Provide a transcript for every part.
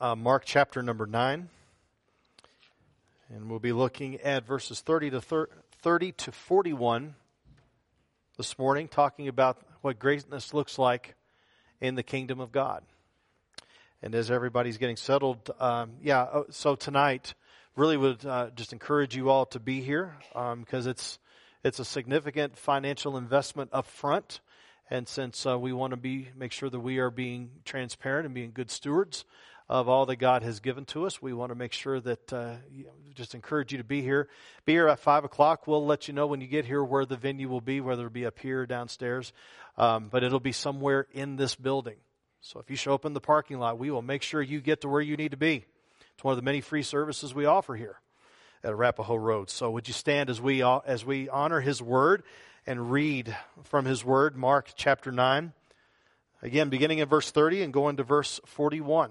uh, Mark chapter number 9. And we'll be looking at verses 30 to, 30 to 41 this morning, talking about what greatness looks like in the kingdom of God. And as everybody's getting settled, um, yeah, uh, so tonight, really would uh, just encourage you all to be here because um, it's, it's a significant financial investment up front. And since uh, we want to be make sure that we are being transparent and being good stewards of all that God has given to us, we want to make sure that uh, just encourage you to be here. Be here at five o'clock. We'll let you know when you get here where the venue will be, whether it be up here or downstairs, um, but it'll be somewhere in this building. So if you show up in the parking lot, we will make sure you get to where you need to be. It's one of the many free services we offer here at Arapahoe Road. So would you stand as we as we honor His Word? and read from his word, Mark chapter 9. Again, beginning in verse 30 and going to verse 41.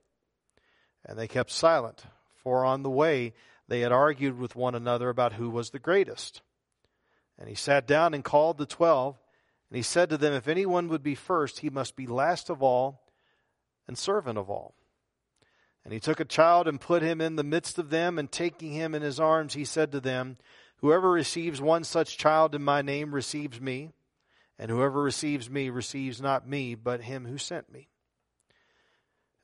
And they kept silent, for on the way they had argued with one another about who was the greatest. And he sat down and called the twelve, and he said to them, If anyone would be first, he must be last of all and servant of all. And he took a child and put him in the midst of them, and taking him in his arms, he said to them, Whoever receives one such child in my name receives me, and whoever receives me receives not me, but him who sent me.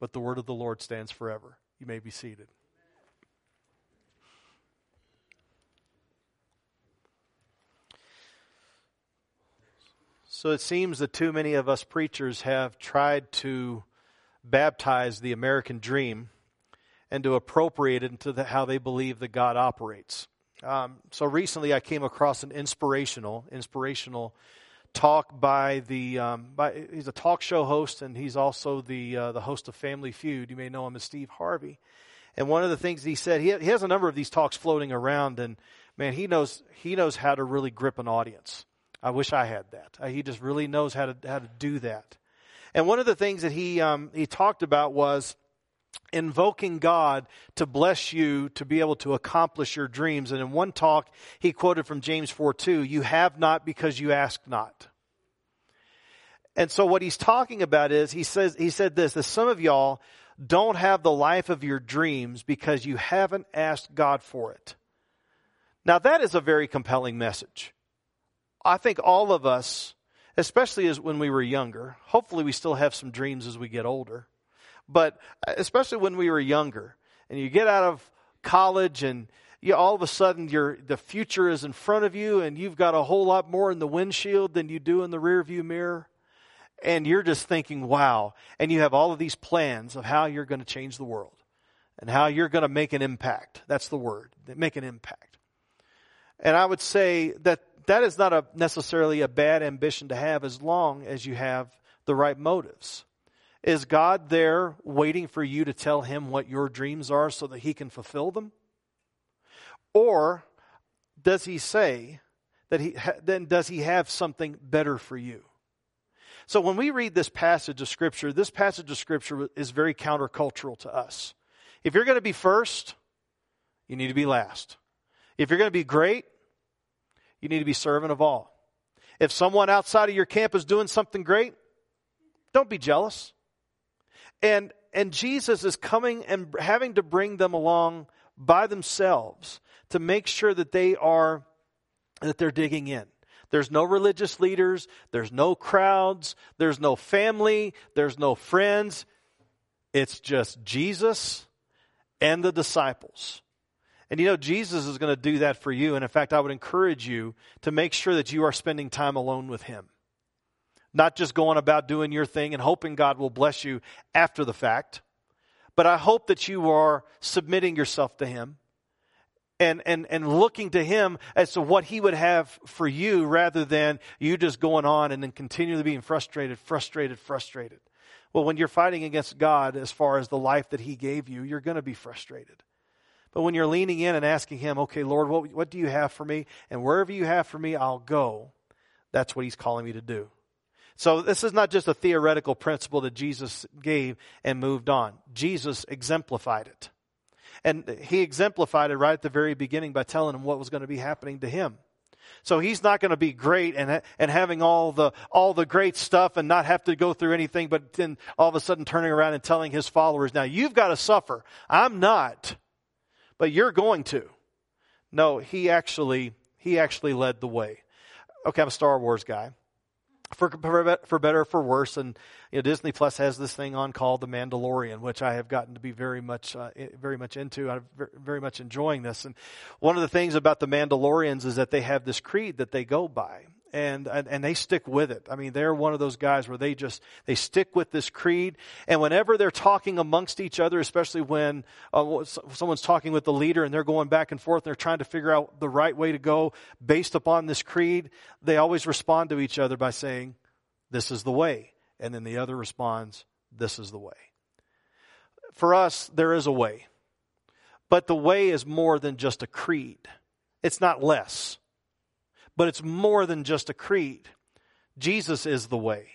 but the word of the Lord stands forever. You may be seated. So it seems that too many of us preachers have tried to baptize the American dream and to appropriate it into the, how they believe that God operates. Um, so recently, I came across an inspirational, inspirational talk by the um, by he's a talk show host and he's also the uh, the host of Family Feud. You may know him as Steve Harvey. And one of the things he said, he, he has a number of these talks floating around, and man, he knows he knows how to really grip an audience. I wish I had that. Uh, he just really knows how to how to do that. And one of the things that he um, he talked about was invoking God to bless you to be able to accomplish your dreams. And in one talk, he quoted from James 4 2, you have not because you ask not. And so what he's talking about is he says he said this that some of y'all don't have the life of your dreams because you haven't asked God for it. Now that is a very compelling message. I think all of us especially as when we were younger. Hopefully, we still have some dreams as we get older, but uh, especially when we were younger, and you get out of college and you all of a sudden the future is in front of you and you've got a whole lot more in the windshield than you do in the rearview mirror. And you're just thinking wow. And you have all of these plans of how you're going to change the world and how you're going to make an impact. That's the word make an impact. And i would say that that is not a, necessarily a bad ambition to have as long as you have the right motives. Is God there waiting for you to tell him what your dreams are so that he can fulfill them? Or does he say that he then does he have something better for you? So when we read this passage of scripture, this passage of scripture is very countercultural to us. If you're going to be first, you need to be last. If you're going to be great, you need to be servant of all. If someone outside of your camp is doing something great, don't be jealous. And, and Jesus is coming and having to bring them along by themselves to make sure that they are, that they're digging in. There's no religious leaders. There's no crowds. There's no family. There's no friends. It's just Jesus and the disciples. And you know, Jesus is going to do that for you. And in fact, I would encourage you to make sure that you are spending time alone with Him. Not just going about doing your thing and hoping God will bless you after the fact, but I hope that you are submitting yourself to Him and, and, and looking to Him as to what He would have for you rather than you just going on and then continually being frustrated, frustrated, frustrated. Well, when you're fighting against God as far as the life that He gave you, you're going to be frustrated. But when you're leaning in and asking Him, okay, Lord, what, what do you have for me? And wherever you have for me, I'll go. That's what He's calling me to do. So this is not just a theoretical principle that Jesus gave and moved on. Jesus exemplified it. And he exemplified it right at the very beginning by telling him what was going to be happening to him. So he's not going to be great and, and having all the, all the great stuff and not have to go through anything, but then all of a sudden turning around and telling his followers, now you've got to suffer. I'm not but you're going to. No, he actually, he actually led the way. Okay, I'm a Star Wars guy. For, for better for worse, and you know, Disney Plus has this thing on called The Mandalorian, which I have gotten to be very much, uh, very much into. I'm very much enjoying this. And one of the things about the Mandalorians is that they have this creed that they go by, and, and, and they stick with it. I mean, they're one of those guys where they just, they stick with this creed. And whenever they're talking amongst each other, especially when uh, someone's talking with the leader and they're going back and forth and they're trying to figure out the right way to go based upon this creed, they always respond to each other by saying, this is the way. And then the other responds, this is the way. For us, there is a way. But the way is more than just a creed. It's not less but it's more than just a creed. Jesus is the way.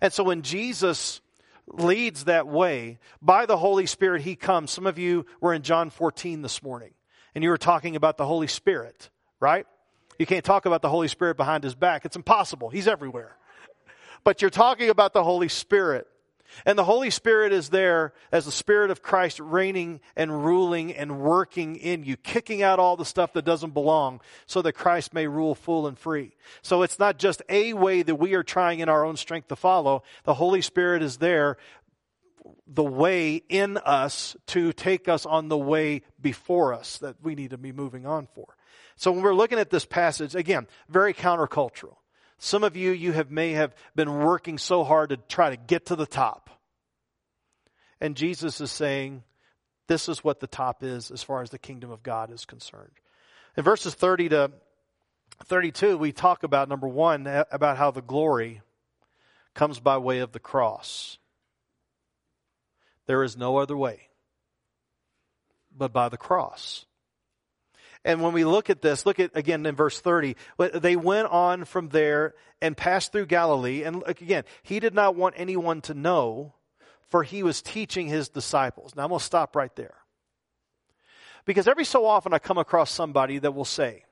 And so when Jesus leads that way, by the Holy Spirit, He comes. Some of you were in John 14 this morning, and you were talking about the Holy Spirit, right? You can't talk about the Holy Spirit behind His back. It's impossible. He's everywhere. But you're talking about the Holy Spirit. And the Holy Spirit is there as the Spirit of Christ reigning and ruling and working in you, kicking out all the stuff that doesn't belong so that Christ may rule full and free. So it's not just a way that we are trying in our own strength to follow. The Holy Spirit is there, the way in us to take us on the way before us that we need to be moving on for. So when we're looking at this passage, again, very countercultural. Some of you, you have, may have been working so hard to try to get to the top. And Jesus is saying, this is what the top is as far as the kingdom of God is concerned. In verses 30 to 32, we talk about, number one, about how the glory comes by way of the cross. There is no other way but by the cross. And when we look at this, look at again in verse 30, they went on from there and passed through Galilee. And again, he did not want anyone to know, for he was teaching his disciples. Now I'm going to stop right there. Because every so often I come across somebody that will say,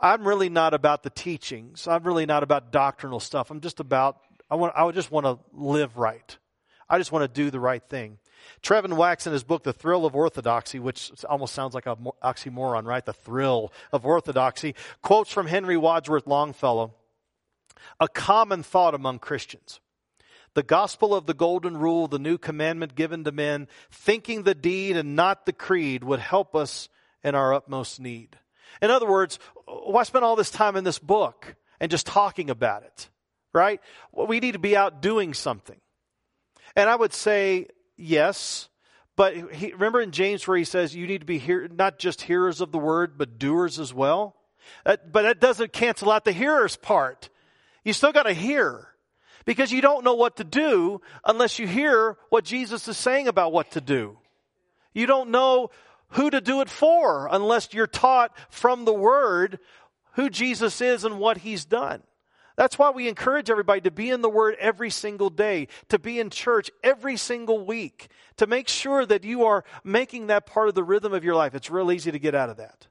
I'm really not about the teachings. I'm really not about doctrinal stuff. I'm just about, I want, I just want to live right. I just want to do the right thing. Trevin Wax in his book, The Thrill of Orthodoxy, which almost sounds like an oxymoron, right? The thrill of orthodoxy, quotes from Henry Wadsworth Longfellow, a common thought among Christians. The gospel of the golden rule, the new commandment given to men, thinking the deed and not the creed would help us in our utmost need. In other words, why spend all this time in this book and just talking about it? Right? Well, we need to be out doing something. And I would say Yes. But he, remember in James where he says you need to be hear, not just hearers of the word, but doers as well? But that doesn't cancel out the hearers part. You still got to hear. Because you don't know what to do unless you hear what Jesus is saying about what to do. You don't know who to do it for unless you're taught from the word who Jesus is and what he's done. That's why we encourage everybody to be in the Word every single day, to be in church every single week, to make sure that you are making that part of the rhythm of your life. It's real easy to get out of that.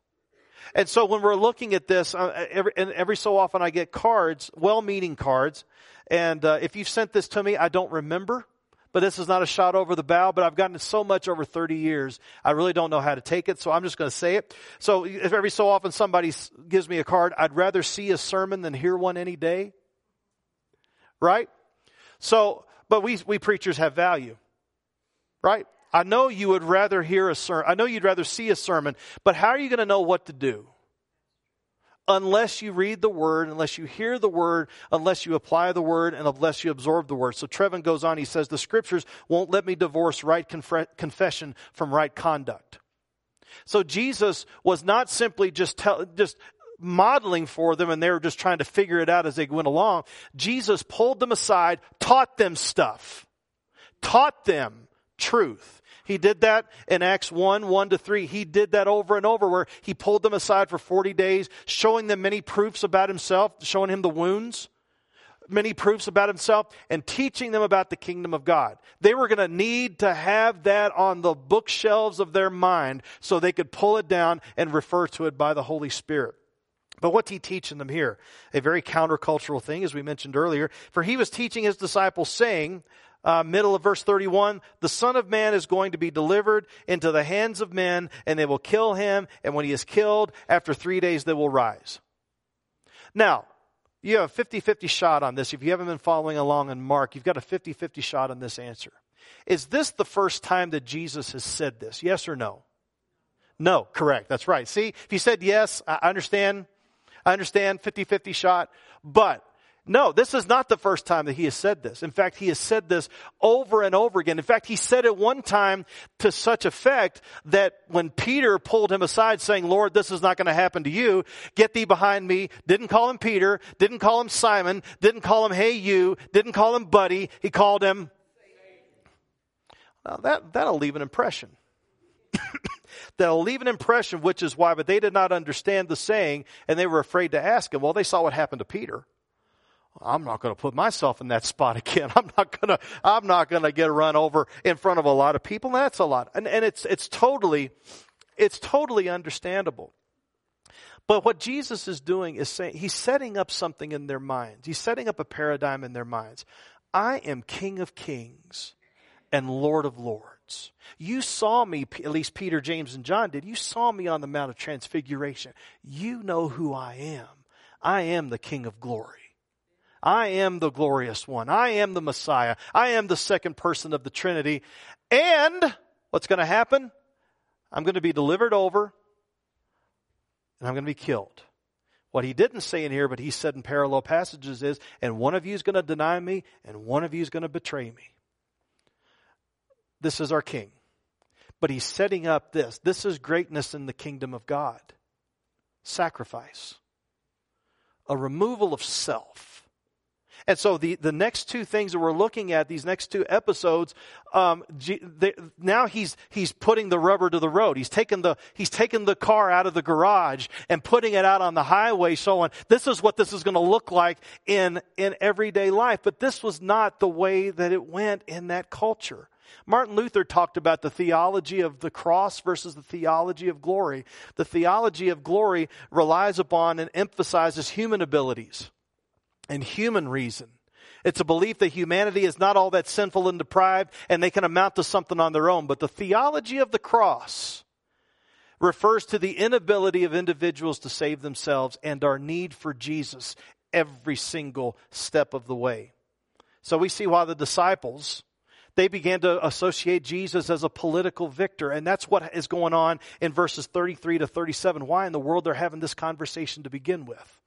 And so when we're looking at this, uh, every, and every so often I get cards, well-meaning cards, and uh, if you've sent this to me, I don't remember but this is not a shot over the bow, but I've gotten so much over 30 years, I really don't know how to take it, so I'm just going to say it. So if every so often somebody gives me a card, I'd rather see a sermon than hear one any day. Right? So, but we, we preachers have value. right? I know you would rather hear a sermon. I know you'd rather see a sermon, but how are you going to know what to do? Unless you read the word, unless you hear the word, unless you apply the word, and unless you absorb the word. So Trevin goes on, he says, the scriptures won't let me divorce right conf- confession from right conduct. So Jesus was not simply just tell, just modeling for them and they were just trying to figure it out as they went along. Jesus pulled them aside, taught them stuff, taught them truth. He did that in Acts 1, 1 to 3. He did that over and over where he pulled them aside for 40 days, showing them many proofs about himself, showing him the wounds, many proofs about himself, and teaching them about the kingdom of God. They were going to need to have that on the bookshelves of their mind so they could pull it down and refer to it by the Holy Spirit. But what's he teaching them here? A very countercultural thing, as we mentioned earlier. For he was teaching his disciples, saying, uh, middle of verse 31, the Son of Man is going to be delivered into the hands of men, and they will kill him, and when he is killed, after three days they will rise. Now, you have a 50 50 shot on this. If you haven't been following along in Mark, you've got a 50 50 shot on this answer. Is this the first time that Jesus has said this? Yes or no? No, correct. That's right. See, if he said yes, I understand I understand 50-50 shot, but no, this is not the first time that he has said this. In fact, he has said this over and over again. In fact, he said it one time to such effect that when Peter pulled him aside saying, Lord, this is not going to happen to you, get thee behind me, didn't call him Peter, didn't call him Simon, didn't call him hey you, didn't call him buddy, he called him. Well, that, that'll leave an impression that'll leave an impression, which is why, but they did not understand the saying and they were afraid to ask him. Well, they saw what happened to Peter. I'm not going to put myself in that spot again. I'm not going to, I'm not going to get run over in front of a lot of people. That's a lot. And, and it's, it's totally, it's totally understandable. But what Jesus is doing is saying, he's setting up something in their minds. He's setting up a paradigm in their minds. I am King of Kings and Lord of Lords. You saw me, at least Peter, James, and John did. You saw me on the Mount of Transfiguration. You know who I am. I am the King of glory. I am the glorious one. I am the Messiah. I am the second person of the Trinity. And what's going to happen? I'm going to be delivered over and I'm going to be killed. What he didn't say in here, but he said in parallel passages is, and one of you is going to deny me and one of you is going to betray me. This is our king. But he's setting up this. This is greatness in the kingdom of God sacrifice, a removal of self. And so the, the next two things that we're looking at, these next two episodes, um, they, now he's, he's putting the rubber to the road. He's taking the, he's taking the car out of the garage and putting it out on the highway showing this is what this is going to look like in, in everyday life. But this was not the way that it went in that culture. Martin Luther talked about the theology of the cross versus the theology of glory. The theology of glory relies upon and emphasizes human abilities and human reason. It's a belief that humanity is not all that sinful and deprived and they can amount to something on their own. But the theology of the cross refers to the inability of individuals to save themselves and our need for Jesus every single step of the way. So we see why the disciples they began to associate Jesus as a political victor. And that's what is going on in verses 33 to 37. Why in the world they're having this conversation to begin with?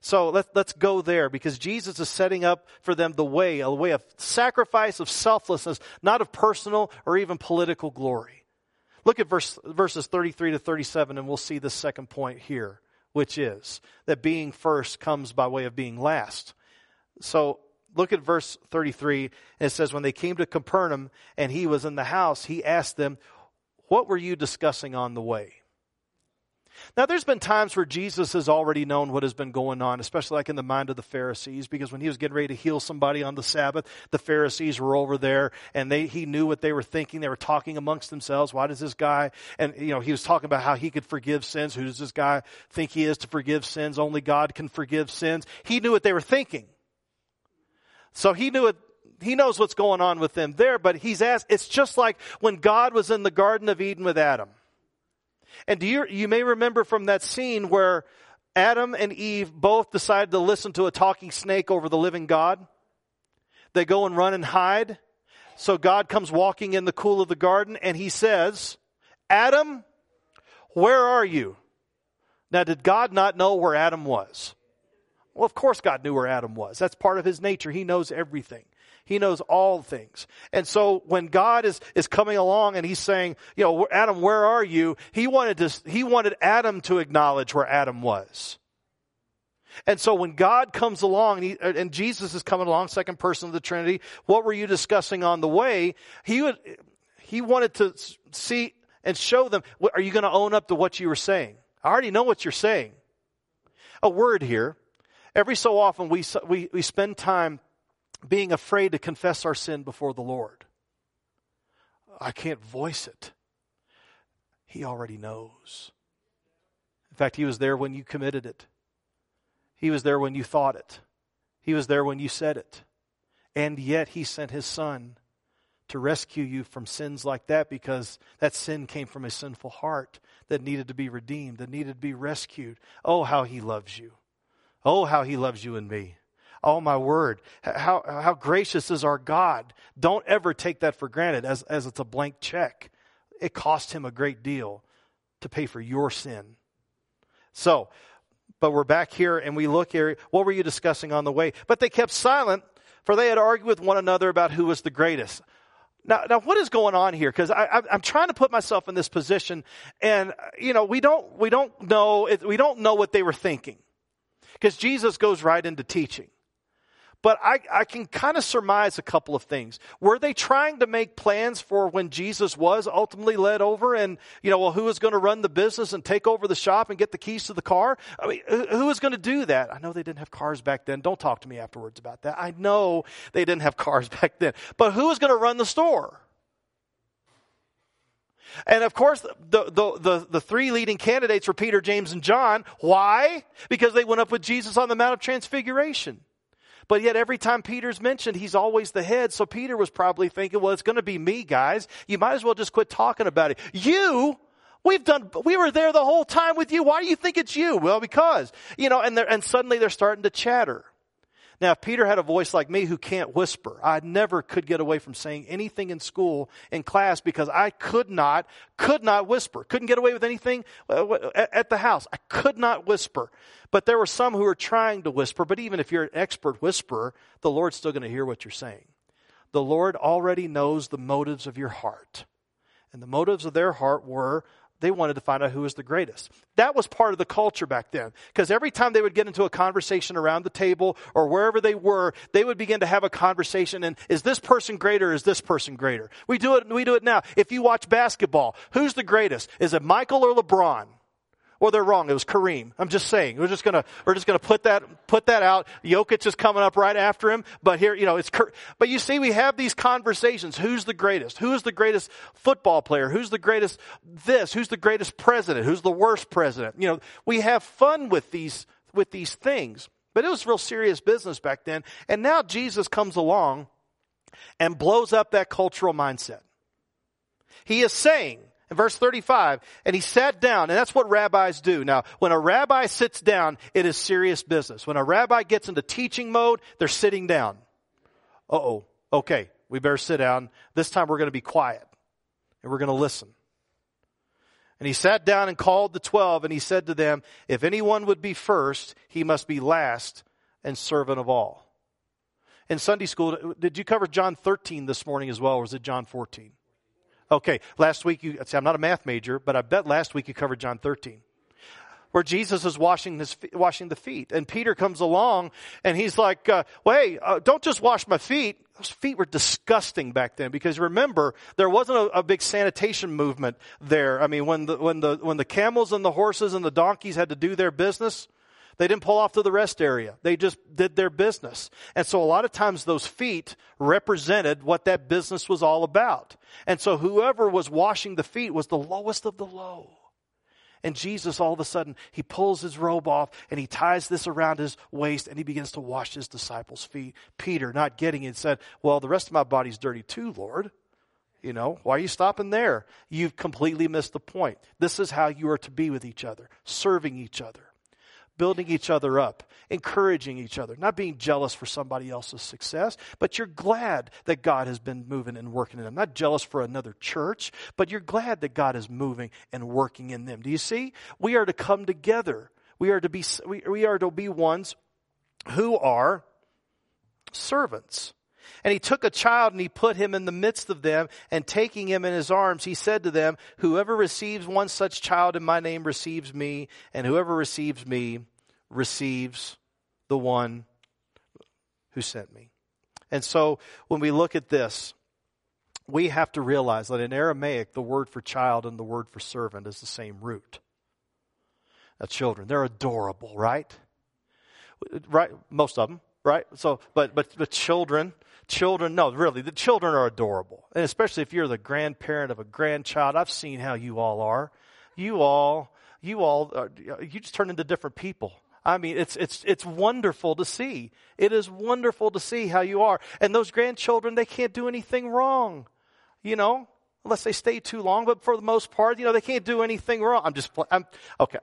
So let, let's go there because Jesus is setting up for them the way, a way of sacrifice, of selflessness, not of personal or even political glory. Look at verse, verses 33 to 37 and we'll see the second point here, which is that being first comes by way of being last. So look at verse 33. And it says, When they came to Capernaum and he was in the house, he asked them, What were you discussing on the way? Now, there's been times where Jesus has already known what has been going on, especially like in the mind of the Pharisees, because when he was getting ready to heal somebody on the Sabbath, the Pharisees were over there and they, he knew what they were thinking. They were talking amongst themselves. Why does this guy, and you know, he was talking about how he could forgive sins. Who does this guy think he is to forgive sins? Only God can forgive sins. He knew what they were thinking. So he knew it, he knows what's going on with them there, but he's asked, it's just like when God was in the Garden of Eden with Adam. And you, you may remember from that scene where Adam and Eve both decide to listen to a talking snake over the living God. They go and run and hide. So God comes walking in the cool of the garden and he says, Adam, where are you? Now, did God not know where Adam was? Well, of course God knew where Adam was. That's part of his nature. He knows everything. He knows all things. And so when God is, is coming along and he's saying, you know, Adam, where are you? He wanted to, he wanted Adam to acknowledge where Adam was. And so when God comes along and, he, uh, and Jesus is coming along, second person of the Trinity, what were you discussing on the way? He would, he wanted to see and show them, are you going to own up to what you were saying? I already know what you're saying. A word here. Every so often we, we, we spend time being afraid to confess our sin before the Lord. I can't voice it. He already knows. In fact, He was there when you committed it. He was there when you thought it. He was there when you said it. And yet He sent His Son to rescue you from sins like that because that sin came from a sinful heart that needed to be redeemed, that needed to be rescued. Oh, how He loves you. Oh, how He loves you and me. Oh, my word. How, how gracious is our God. Don't ever take that for granted as, as it's a blank check. It cost him a great deal to pay for your sin. So, but we're back here and we look here. What were you discussing on the way? But they kept silent, for they had argued with one another about who was the greatest. Now, now what is going on here? Because I'm trying to put myself in this position, and you know, we don't we don't know we don't know what they were thinking, because Jesus goes right into teaching. But I, I can kind of surmise a couple of things. Were they trying to make plans for when Jesus was ultimately led over and, you know, well, who was going to run the business and take over the shop and get the keys to the car? I mean, who was going to do that? I know they didn't have cars back then. Don't talk to me afterwards about that. I know they didn't have cars back then. But who was going to run the store? And of course, the, the, the, the, three leading candidates were Peter, James, and John. Why? Because they went up with Jesus on the Mount of Transfiguration. But yet every time Peter's mentioned, he's always the head. So Peter was probably thinking, well, it's going to be me, guys. You might as well just quit talking about it. You, we've done, we were there the whole time with you. Why do you think it's you? Well, because, you know, and, and suddenly they're starting to chatter. Now, if Peter had a voice like me who can't whisper, I never could get away from saying anything in school, in class, because I could not, could not whisper. Couldn't get away with anything uh, at the house. I could not whisper. But there were some who were trying to whisper, but even if you're an expert whisperer, the Lord's still going to hear what you're saying. The Lord already knows the motives of your heart. And the motives of their heart were they wanted to find out who was the greatest. That was part of the culture back then. Because every time they would get into a conversation around the table or wherever they were, they would begin to have a conversation and is this person greater? Is this person greater? We do it, we do it now. If you watch basketball, who's the greatest? Is it Michael or LeBron? Well, they're wrong. It was Kareem. I'm just saying. We're just gonna, we're just gonna put that, put that out. Jokic is coming up right after him. But here, you know, it's, but you see, we have these conversations. Who's the greatest? Who is the greatest football player? Who's the greatest this? Who's the greatest president? Who's the worst president? You know, we have fun with these, with these things. But it was real serious business back then. And now Jesus comes along and blows up that cultural mindset. He is saying, in verse 35, and he sat down, and that's what rabbis do. Now, when a rabbi sits down, it is serious business. When a rabbi gets into teaching mode, they're sitting down. Oh. Okay, we better sit down. This time we're going to be quiet, and we're going to listen. And he sat down and called the twelve, and he said to them, If anyone would be first, he must be last and servant of all. In Sunday school, did you cover John 13 this morning as well, or was it John 14? Okay, last week you, see, I'm not a math major, but I bet last week you covered John 13 where Jesus is washing his washing the feet, and Peter comes along and he's like, uh, "Wait, uh, don't just wash my feet." Those feet were disgusting back then because remember there wasn't a, a, big sanitation movement there. I mean, when the when the when the camels and the horses and the donkeys had to do their business, they didn't pull off to the rest area. They just did their business. And so a lot of times those feet represented what that business was all about. And so whoever was washing the feet was the lowest of the low. And Jesus, all of a sudden, he pulls his robe off and he ties this around his waist and he begins to wash his disciples' feet. Peter, not getting it, said, Well, the rest of my body's dirty too, Lord. You know, why are you stopping there? You've completely missed the point. This is how you are to be with each other, serving each other. Building each other up, encouraging each other, not being jealous for somebody else's success, but you're glad that God has been moving and working in them. Not jealous for another church, but you're glad that God is moving and working in them. Do you see? We are to come together. We are to be, we, we are to be ones who are servants. And he took a child and he put him in the midst of them, and taking him in his arms, he said to them, Whoever receives one such child in my name receives me, and whoever receives me receives the one who sent me. And so when we look at this, we have to realize that in Aramaic, the word for child and the word for servant is the same root. Now, children, they're adorable, right? Right? Most of them, right? So, but, but, but children, children, no, really, the children are adorable. And especially if you're the grandparent of a grandchild, I've seen how you all are. You all, you all, are, you just turn into different people. I mean, it's, it's, it's wonderful to see. It is wonderful to see how you are. And those grandchildren, they can't do anything wrong. You know, unless they stay too long, but for the most part, you know, they can't do anything wrong. I'm just, I'm, okay.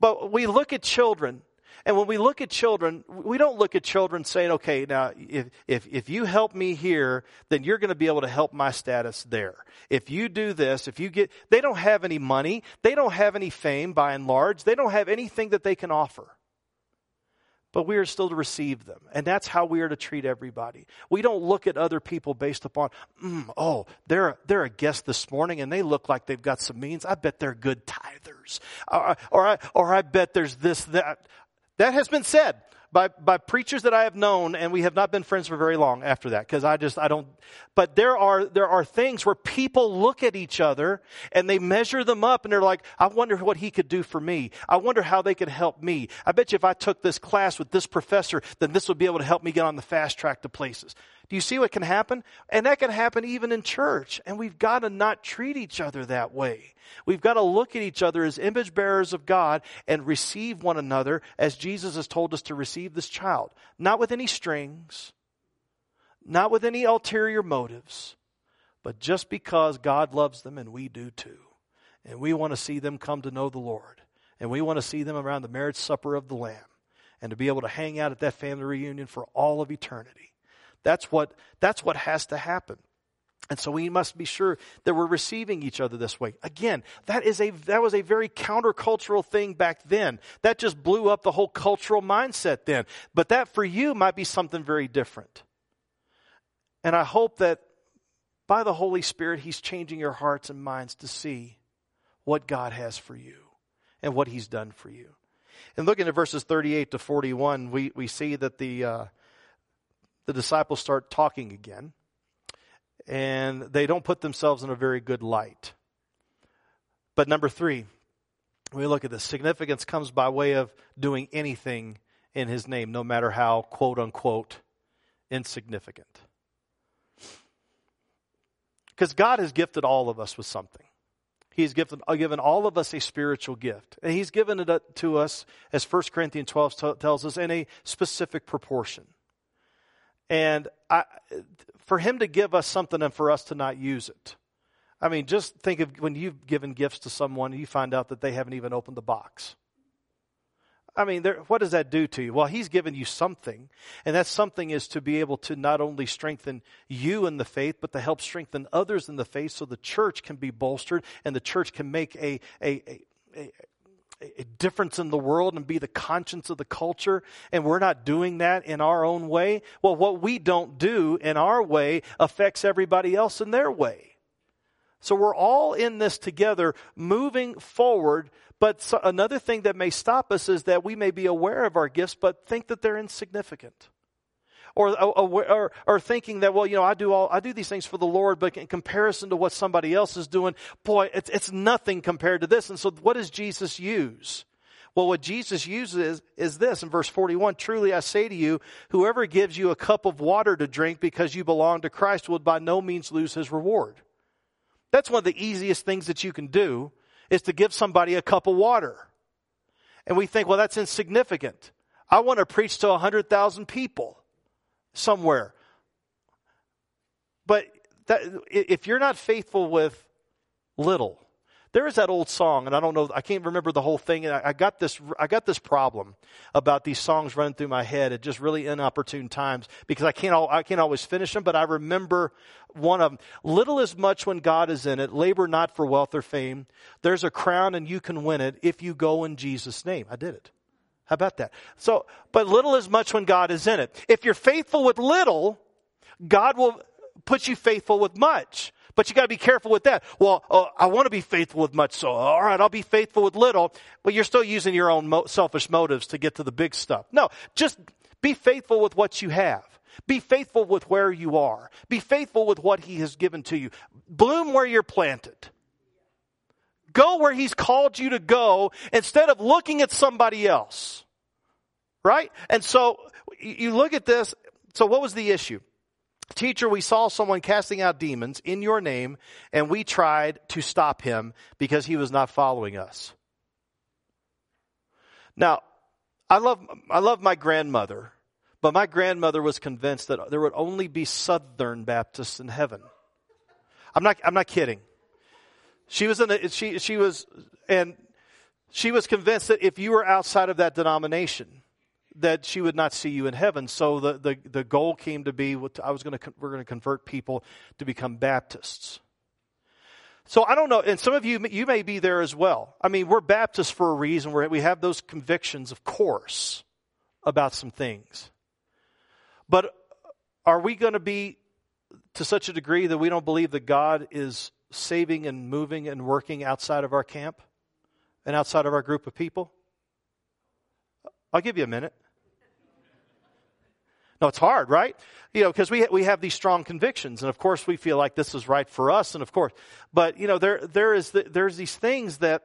But we look at children and when we look at children, we don't look at children saying, okay, now, if, if, if you help me here, then you're going to be able to help my status there. If you do this, if you get, they don't have any money. They don't have any fame by and large. They don't have anything that they can offer. But we are still to receive them. And that's how we are to treat everybody. We don't look at other people based upon, mm, oh, they're, they're a guest this morning and they look like they've got some means. I bet they're good tithers. Or, or, I, or I bet there's this, that. That has been said by, by preachers that I have known, and we have not been friends for very long after that, because I just, I don't, but there are, there are things where people look at each other and they measure them up and they're like, I wonder what he could do for me. I wonder how they could help me. I bet you if I took this class with this professor, then this would be able to help me get on the fast track to places. Do you see what can happen? And that can happen even in church. And we've got to not treat each other that way. We've got to look at each other as image bearers of God and receive one another as Jesus has told us to receive this child. Not with any strings, not with any ulterior motives, but just because God loves them and we do too. And we want to see them come to know the Lord. And we want to see them around the marriage supper of the Lamb and to be able to hang out at that family reunion for all of eternity. That's what, that's what has to happen. And so we must be sure that we're receiving each other this way. Again, that is a, that was a very countercultural thing back then. That just blew up the whole cultural mindset then. But that for you might be something very different. And I hope that by the Holy Spirit, He's changing your hearts and minds to see what God has for you and what He's done for you. And looking at verses 38 to 41, we, we see that the, uh, the disciples start talking again, and they don't put themselves in a very good light. But number three, we look at this significance comes by way of doing anything in his name, no matter how quote unquote insignificant. Because God has gifted all of us with something. He's given, uh, given all of us a spiritual gift. And He's given it to us, as 1 Corinthians 12 t- tells us, in a specific proportion. And I, for him to give us something and for us to not use it. I mean, just think of when you've given gifts to someone, and you find out that they haven't even opened the box. I mean, what does that do to you? Well, he's given you something, and that something is to be able to not only strengthen you in the faith, but to help strengthen others in the faith so the church can be bolstered and the church can make a, a, a, a a difference in the world and be the conscience of the culture, and we're not doing that in our own way, well, what we don't do in our way affects everybody else in their way. So we're all in this together, moving forward. But another thing that may stop us is that we may be aware of our gifts, but think that they're insignificant or, or, or, thinking that, well, you know, I do all, I do these things for the Lord, but in comparison to what somebody else is doing, boy, it's, it's nothing compared to this. And so what does Jesus use? Well, what Jesus uses is this in verse 41 Truly I say to you, whoever gives you a cup of water to drink because you belong to Christ will by no means lose his reward. That's one of the easiest things that you can do is to give somebody a cup of water. And we think, well, that's insignificant. I want to preach to 100,000 people somewhere. But that, if you're not faithful with little, There is that old song, and I don't know, I can't remember the whole thing. I, I got this, I got this problem about these songs running through my head at just really inopportune times because I can't, I can't always finish them, but I remember one of them. Little as much when God is in it, labor not for wealth or fame. There's a crown and you can win it if you go in Jesus' name. I did it. How about that? So, but little as much when God is in it. If you're faithful with little, God will put you faithful with much. But you got to be careful with that. Well, uh, I want to be faithful with much, so all right, I'll be faithful with little, but you're still using your own mo- selfish motives to get to the big stuff. No, just be faithful with what you have. Be faithful with where you are. Be faithful with what He has given to you. Bloom where you're planted. Go where He's called you to go instead of looking at somebody else. Right? And so you look at this. So what was the issue? Teacher, we saw someone casting out demons in your name, and we tried to stop him because he was not following us. Now, I love, I love my grandmother, but my grandmother was convinced that there would only be Southern Baptists in heaven. I'm not, I'm not kidding. She was in a, she, she was, and she was convinced that if you were outside of that denomination, that she would not see you in heaven. So the, the, the goal came to be, I was going to, we're going to convert people to become Baptists. So I don't know, and some of you, you may be there as well. I mean, we're Baptists for a reason. We're, we have those convictions, of course, about some things. But are we going to be to such a degree that we don't believe that God is saving and moving and working outside of our camp and outside of our group of people? I'll give you a minute. No, it's hard, right? You know, because we, we have these strong convictions, and of course we feel like this is right for us, and of course, but you know, there, there is the, there's these things that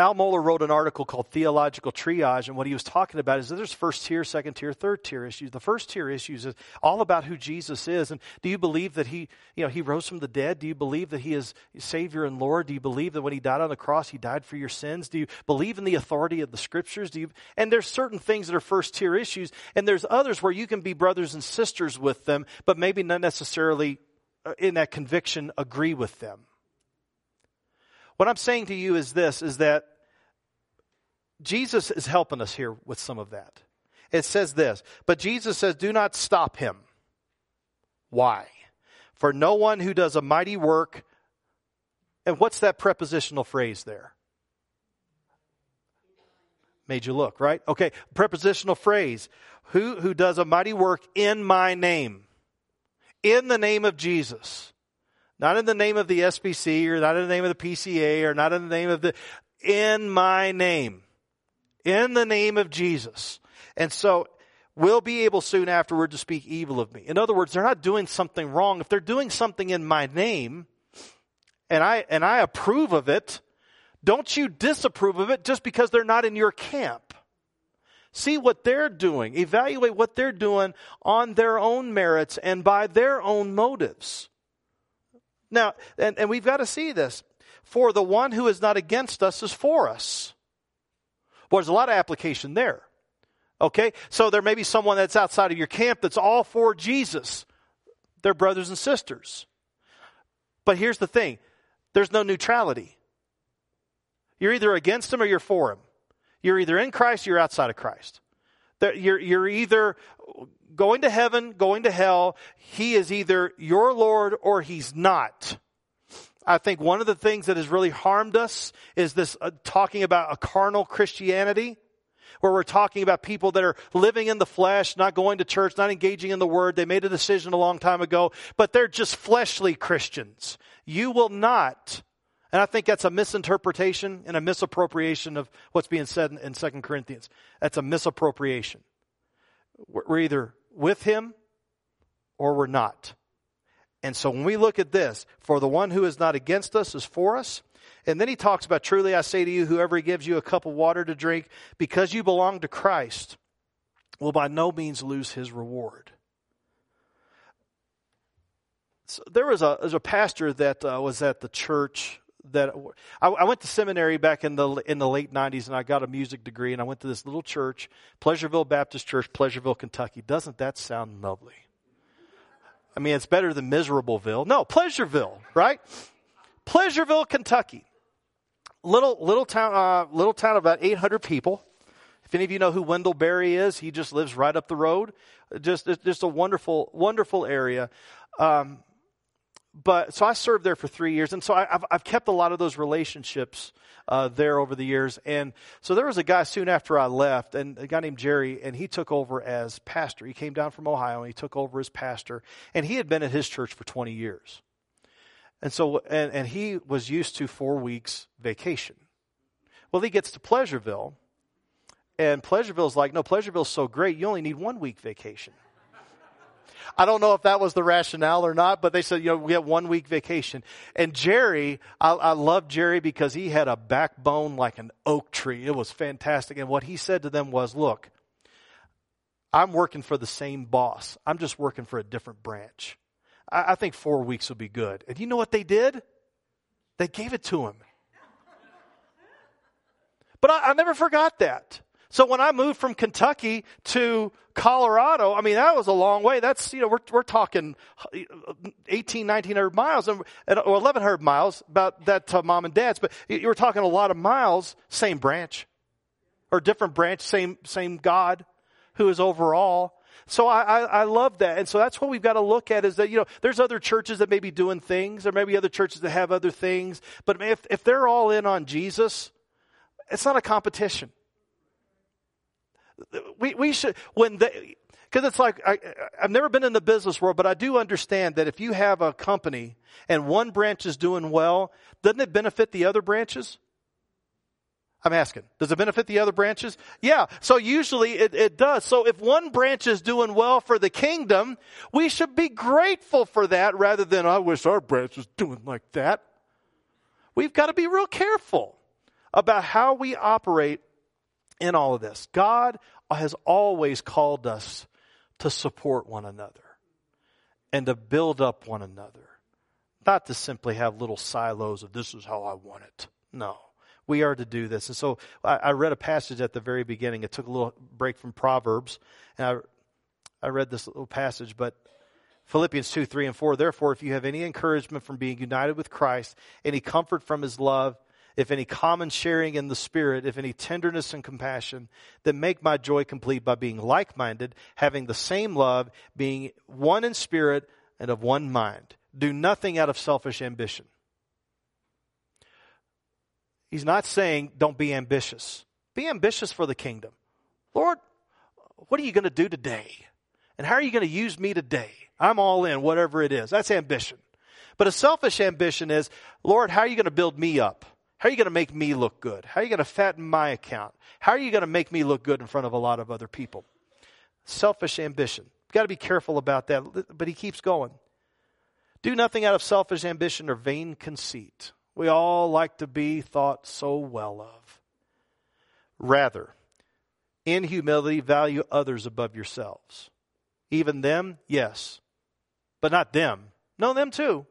Al Mohler wrote an article called Theological Triage, and what he was talking about is that there's first tier, second tier, third tier issues. The first tier issues is all about who Jesus is, and do you believe that he, you know, he rose from the dead? Do you believe that he is Savior and Lord? Do you believe that when he died on the cross, he died for your sins? Do you believe in the authority of the Scriptures? Do you? And there's certain things that are first tier issues, and there's others where you can be brothers and sisters with them, but maybe not necessarily uh, in that conviction agree with them. What I'm saying to you is this, is that Jesus is helping us here with some of that. It says this, but Jesus says, do not stop him. Why? For no one who does a mighty work, and what's that prepositional phrase there? Made you look, right? Okay, prepositional phrase. Who, who does a mighty work in my name? In the name of Jesus. Not in the name of the SBC or not in the name of the PCA or not in the name of the, in my name. In the name of Jesus. And so, we'll be able soon afterward to speak evil of me. In other words, they're not doing something wrong. If they're doing something in my name, and I, and I approve of it, don't you disapprove of it just because they're not in your camp. See what they're doing. Evaluate what they're doing on their own merits and by their own motives. Now, and, and we've got to see this. For the one who is not against us is for us. Well, there's a lot of application there. Okay? So there may be someone that's outside of your camp that's all for Jesus. They're brothers and sisters. But here's the thing there's no neutrality. You're either against him or you're for him. You're either in Christ or you're outside of Christ. You're, you're either going to heaven, going to hell. He is either your Lord or he's not. I think one of the things that has really harmed us is this uh, talking about a carnal Christianity, where we're talking about people that are living in the flesh, not going to church, not engaging in the word. They made a decision a long time ago, but they're just fleshly Christians. You will not. And I think that's a misinterpretation and a misappropriation of what's being said in, in 2 Corinthians. That's a misappropriation. We're either with him or we're not. And so when we look at this, for the one who is not against us is for us. And then he talks about, truly I say to you, whoever gives you a cup of water to drink, because you belong to Christ, will by no means lose his reward. So there was a, there was a pastor that uh, was at the church that I, I, went to seminary back in the in the late '90s, and I got a music degree, and I went to this little church, Pleasureville Baptist Church, Pleasureville, Kentucky. Doesn't that sound lovely? I mean, it's better than Miserable,ville No, Pleasureville, right? Pleasureville, Kentucky. Little, little town, uh, little town of about 800 people. If any of you know who Wendell Berry is, he just lives right up the road. Just, just a wonderful, wonderful area. Um, but so I served there for three years, and so I, have I've kept a lot of those relationships uh, there over the years. And so there was a guy soon after I left, and a guy named Jerry, and he took over as pastor. He came down from Ohio, and he took over as pastor, and he had been at his church for 20 years. And so, and, and he was used to four weeks vacation. Well, he gets to Pleasureville, and Pleasureville's like, no, Pleasureville's so great, you only need one week vacation. I don't know if that was the rationale or not, but they said, you know, we have one week vacation. And Jerry, I, I love Jerry because he had a backbone like an oak tree. It was fantastic. And what he said to them was, look, I'm working for the same boss. I'm just working for a different branch. I, I think four weeks will be good. And you know what they did? They gave it to him. But I, I never forgot that. So when I moved from Kentucky to Colorado, I mean, that was a long way. That's, you know, we're, we're talking uh, 18, 1900 miles and, or 1100 miles about that to mom and dad's, but you were talking a lot of miles, same branch or different branch, same, same God who is over all. So I, I, I, love that. And so that's what we've got to look at is that, you know, there's other churches that may be doing things. or maybe other churches that have other things. But if, if they're all in on Jesus, it's not a competition. We, we should, when they, because it's like, I, I've never been in the business world, but I do understand that if you have a company and one branch is doing well, doesn't it benefit the other branches? I'm asking, does it benefit the other branches? Yeah, so usually it, it does. So if one branch is doing well for the kingdom, we should be grateful for that rather than, I wish our branch was doing like that. We've got to be real careful about how we operate in all of this. God has always called us to support one another and to build up one another. Not to simply have little silos of this is how I want it. No. We are to do this. And so I, I read a passage at the very beginning. It took a little break from Proverbs. And I, I read this little passage, but Philippians 2, 3, and 4. Therefore, if you have any encouragement from being united with Christ, any comfort from his love, if any common sharing in the Spirit, if any tenderness and compassion, then make my joy complete by being like minded, having the same love, being one in spirit and of one mind. Do nothing out of selfish ambition. He's not saying don't be ambitious. Be ambitious for the kingdom. Lord, what are you going to do today? And how are you going to use me today? I'm all in, whatever it is. That's ambition. But a selfish ambition is, Lord, how are you going to build me up? How are you going to make me look good? How are you going to fatten my account? How are you going to make me look good in front of a lot of other people? Selfish ambition. You've got to be careful about that. But he keeps going. Do nothing out of selfish ambition or vain conceit. We all like to be thought so well of. Rather, in humility, value others above yourselves. Even them, yes, but not them. No, them too.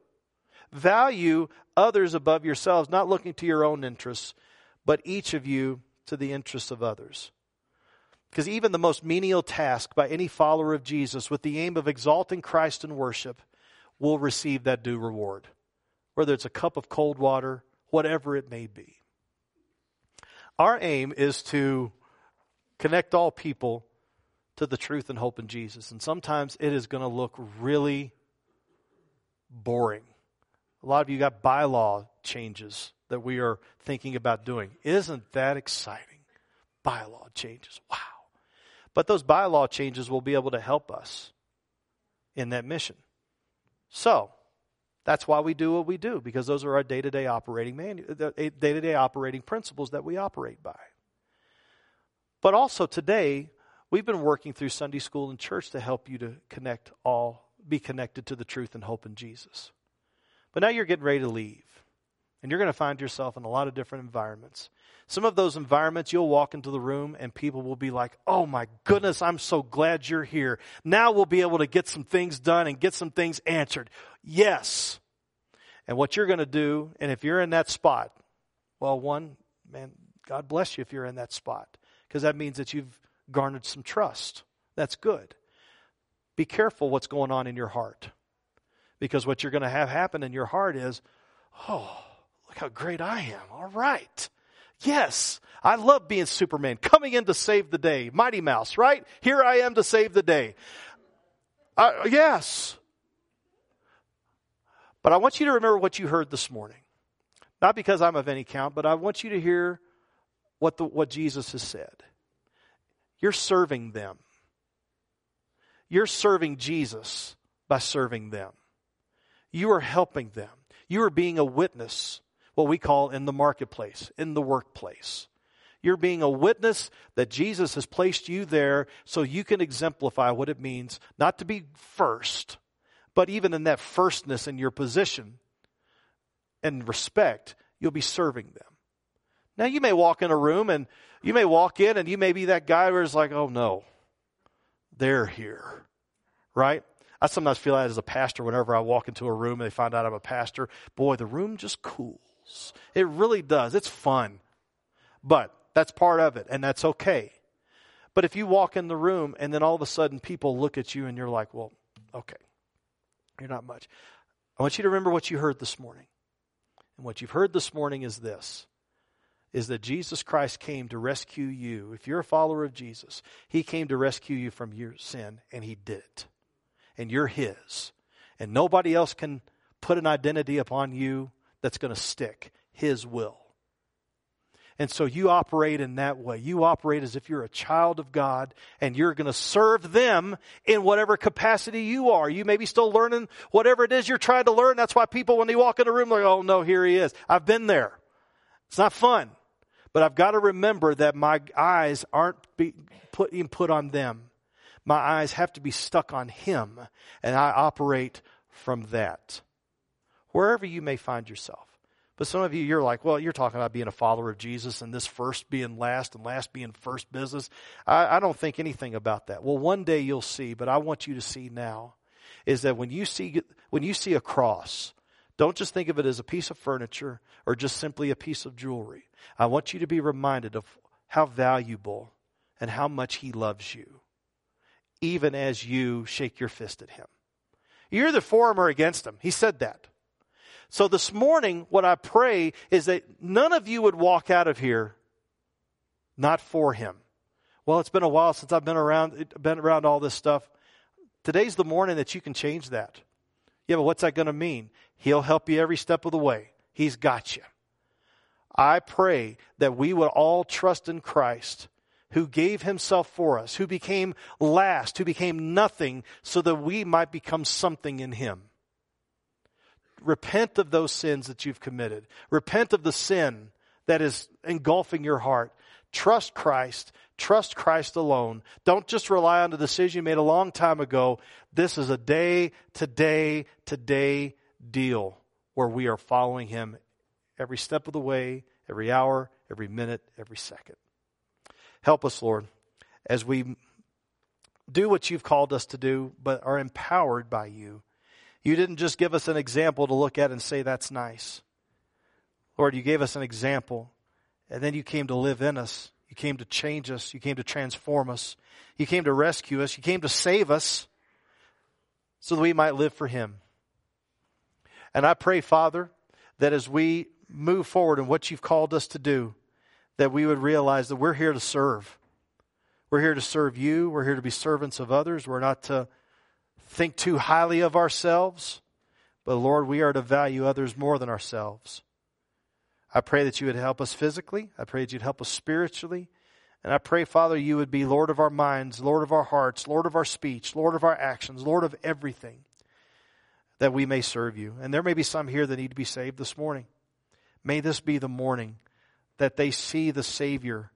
Value others above yourselves, not looking to your own interests, but each of you to the interests of others. Because even the most menial task by any follower of Jesus with the aim of exalting Christ in worship will receive that due reward, whether it's a cup of cold water, whatever it may be. Our aim is to connect all people to the truth and hope in Jesus. And sometimes it is going to look really boring. A lot of you got bylaw changes that we are thinking about doing. Isn't that exciting? Bylaw changes. Wow. But those bylaw changes will be able to help us in that mission. So, that's why we do what we do because those are our day-to-day operating manu- day-to-day operating principles that we operate by. But also today, we've been working through Sunday school and church to help you to connect all be connected to the truth and hope in Jesus. But now you're getting ready to leave. And you're going to find yourself in a lot of different environments. Some of those environments, you'll walk into the room and people will be like, oh my goodness, I'm so glad you're here. Now we'll be able to get some things done and get some things answered. Yes. And what you're going to do, and if you're in that spot, well, one, man, God bless you if you're in that spot, because that means that you've garnered some trust. That's good. Be careful what's going on in your heart. Because what you're going to have happen in your heart is, oh, look how great I am. All right. Yes, I love being Superman, coming in to save the day. Mighty Mouse, right? Here I am to save the day. Uh, yes. But I want you to remember what you heard this morning. Not because I'm of any count, but I want you to hear what, the, what Jesus has said. You're serving them. You're serving Jesus by serving them. You are helping them. You are being a witness, what we call in the marketplace, in the workplace. You're being a witness that Jesus has placed you there so you can exemplify what it means not to be first, but even in that firstness in your position and respect, you'll be serving them. Now, you may walk in a room and you may walk in and you may be that guy where it's like, oh no, they're here, right? I sometimes feel that as a pastor whenever I walk into a room and they find out I'm a pastor. Boy, the room just cools. It really does. It's fun. But that's part of it, and that's okay. But if you walk in the room and then all of a sudden people look at you and you're like, well, okay, you're not much. I want you to remember what you heard this morning. And what you've heard this morning is this is that Jesus Christ came to rescue you. If you're a follower of Jesus, he came to rescue you from your sin, and he did it and you're His. And nobody else can put an identity upon you that's going to stick. His will. And so you operate in that way. You operate as if you're a child of God and you're going to serve them in whatever capacity you are. You may be still learning whatever it is you're trying to learn. That's why people, when they walk in a room, they're like, oh no, here he is. I've been there. It's not fun. But I've got to remember that my eyes aren't being put, put on them my eyes have to be stuck on Him, and I operate from that. Wherever you may find yourself. But some of you, you're like, well, you're talking about being a follower of Jesus and this first being last and last being first business. I, I don't think anything about that. Well, one day you'll see, but I want you to see now is that when you see, when you see a cross, don't just think of it as a piece of furniture or just simply a piece of jewelry. I want you to be reminded of how valuable and how much He loves you even as you shake your fist at him. You're either for him or against him. He said that. So this morning, what I pray is that none of you would walk out of here not for him. Well, it's been a while since I've been around, been around all this stuff. Today's the morning that you can change that. Yeah, but what's that going to mean? He'll help you every step of the way. He's got you. I pray that we would all trust in Christ who gave himself for us, who became last, who became nothing so that we might become something in him. Repent of those sins that you've committed. Repent of the sin that is engulfing your heart. Trust Christ. Trust Christ alone. Don't just rely on the decision you made a long time ago. This is a day to day to day deal where we are following Him every step of the way, every hour, every minute, every second. Help us, Lord, as we do what you've called us to do, but are empowered by you. You didn't just give us an example to look at and say, that's nice. Lord, you gave us an example, and then you came to live in us. You came to change us. You came to transform us. You came to rescue us. You came to save us so that we might live for Him. And I pray, Father, that as we move forward in what you've called us to do, that we would realize that we're here to serve. We're here to serve you. We're here to be servants of others. We're not to think too highly of ourselves. But Lord, we are to value others more than ourselves. I pray that you would help us physically. I pray that you'd help us spiritually. And I pray, Father, you would be Lord of our minds, Lord of our hearts, Lord of our speech, Lord of our actions, Lord of everything, that we may serve you. And there may be some here that need to be saved this morning. May this be the morning that they see the Savior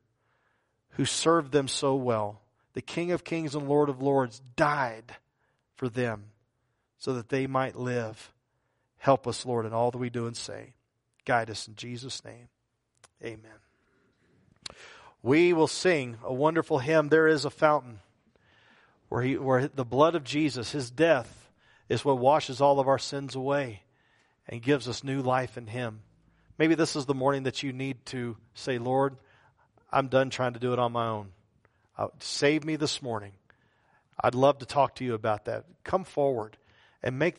who served them so well, the King of Kings and Lord of Lords, died for them so that they might live. Help us, Lord, in all that we do and say. Guide us in Jesus' name. Amen. We will sing a wonderful hymn, There is a Fountain, where, he, where the blood of Jesus, his death, is what washes all of our sins away and gives us new life in him. Maybe this is the morning that you need to say, Lord, I'm done trying to do it on my own. Uh, save me this morning. I'd love to talk to you about that. Come forward and make.